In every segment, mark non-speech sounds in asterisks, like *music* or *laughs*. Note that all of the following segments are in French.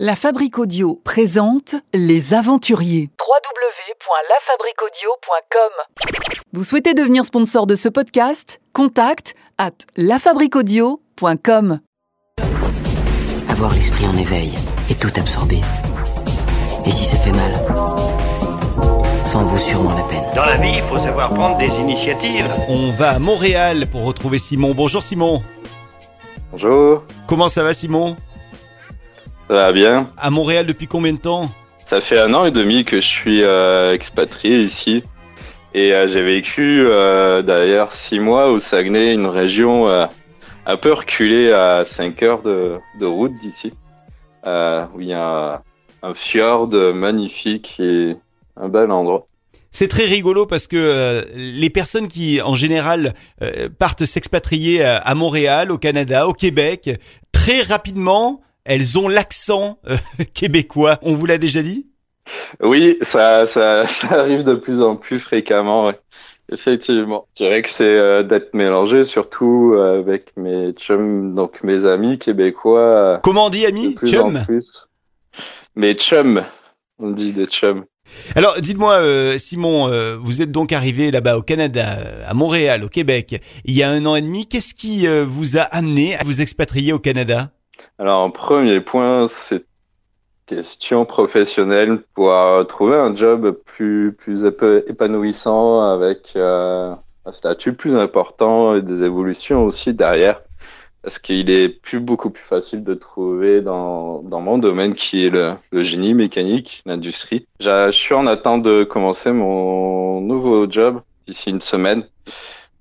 La Fabrique Audio présente Les Aventuriers. www.lafabriquaudio.com Vous souhaitez devenir sponsor de ce podcast? Contact à lafabriquaudio.com. Avoir l'esprit en éveil et tout absorber. Et si ça fait mal? Ça en vaut sûrement la peine. Dans la vie, il faut savoir prendre des initiatives. On va à Montréal pour retrouver Simon. Bonjour Simon. Bonjour, Comment ça va Simon? Ça va bien À Montréal depuis combien de temps Ça fait un an et demi que je suis euh, expatrié ici. Et euh, j'ai vécu euh, d'ailleurs six mois au Saguenay, une région un peu reculée à 5 heures de, de route d'ici. Où il y a un, un fjord magnifique et un bel endroit. C'est très rigolo parce que euh, les personnes qui en général euh, partent s'expatrier à, à Montréal, au Canada, au Québec, très rapidement, elles ont l'accent euh, *laughs* québécois. On vous l'a déjà dit? Oui, ça, ça, *laughs* ça arrive de plus en plus fréquemment, ouais. Effectivement. Je dirais que c'est euh, d'être mélangé, surtout euh, avec mes chums, donc mes amis québécois. Comment on dit de ami plus Chum plus. Mes chums, on dit des chums. Alors dites-moi Simon, vous êtes donc arrivé là-bas au Canada, à Montréal, au Québec, il y a un an et demi. Qu'est-ce qui vous a amené à vous expatrier au Canada? Alors, premier point, c'est question professionnelle, pouvoir trouver un job plus, plus épa- épanouissant avec euh, un statut plus important et des évolutions aussi derrière. Parce qu'il est plus, beaucoup plus facile de trouver dans, dans mon domaine qui est le, le génie mécanique, l'industrie. Je suis en attente de commencer mon nouveau job d'ici une semaine.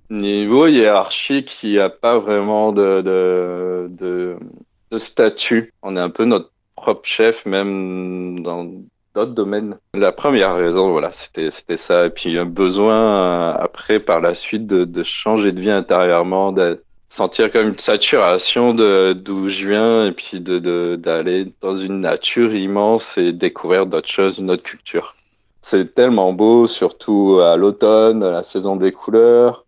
Niveau hiérarchique, il n'y a pas vraiment de, de, de, de statut. On est un peu notre propre chef, même dans d'autres domaines. La première raison, voilà, c'était, c'était ça. Et puis un besoin, euh, après, par la suite, de, changer de vie intérieurement, de sentir comme une saturation de d'où je viens et puis de, d'aller dans une nature immense et découvrir d'autres choses, une autre culture. C'est tellement beau, surtout à l'automne, la saison des couleurs,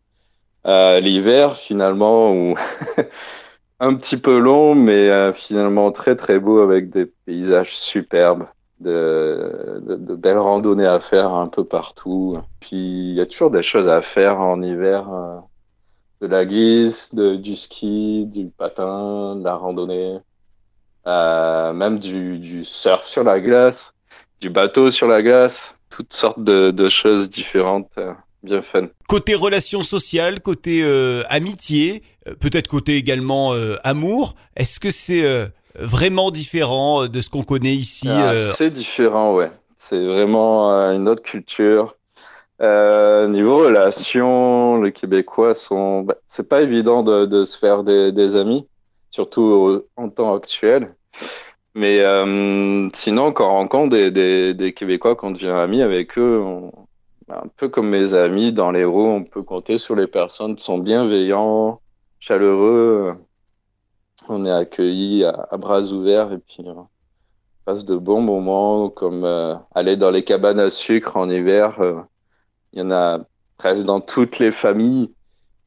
à l'hiver, finalement, où *laughs* un petit peu long, mais euh, finalement très très beau avec des paysages superbes, de, de, de belles randonnées à faire un peu partout. Puis il y a toujours des choses à faire en hiver, euh, de la glisse, de, du ski, du patin, de la randonnée, euh, même du, du surf sur la glace, du bateau sur la glace, toutes sortes de, de choses différentes, bien fun. Côté relations sociales, côté euh, amitié, euh, peut-être côté également euh, amour, est-ce que c'est euh, vraiment différent de ce qu'on connaît ici Ah, C'est différent, ouais. C'est vraiment une autre culture. Niveau relations, les Québécois sont. bah, c'est pas évident de, de se faire des, des amis, surtout en temps actuel. Mais sinon, quand on rencontre des, des, des Québécois, quand on devient ami avec eux, on- un peu comme mes amis dans les roues, on peut compter sur les personnes qui sont bienveillants, chaleureux. On est accueillis à, bras ouverts et puis. euh, passe de bons moments, comme euh, aller dans les cabanes à sucre en hiver. euh, Il y en a presque dans toutes les familles.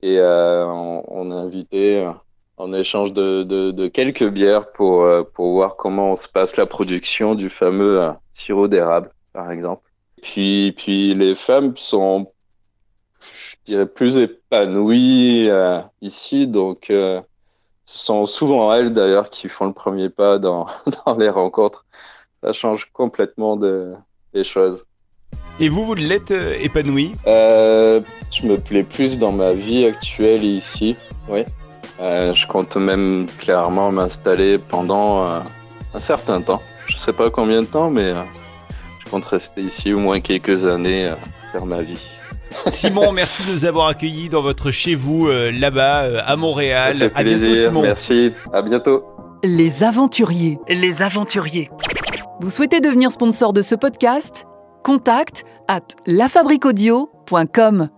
Et euh, on, on est invité en échange de, quelques bières pour, pour voir comment se passe la production du fameux sirop d'érable, par exemple. Puis, puis les femmes sont, je dirais, plus épanouies euh, ici, donc euh, ce sont souvent elles d'ailleurs qui font le premier pas dans, *laughs* dans les rencontres. Ça change complètement de, des choses. Et vous, vous l'êtes euh, épanoui Euh, je me plais plus dans ma vie actuelle ici, oui. Euh, je compte même clairement m'installer pendant un certain temps. Je sais pas combien de temps, mais je compte rester ici au moins quelques années, euh, faire ma vie. Simon, merci de nous avoir accueillis dans votre chez vous euh, là-bas euh, à Montréal. À bientôt. Simon. Merci. À bientôt. Les Aventuriers. Les aventuriers. Vous souhaitez devenir sponsor de ce podcast? Contact à lafabriquaudio.com.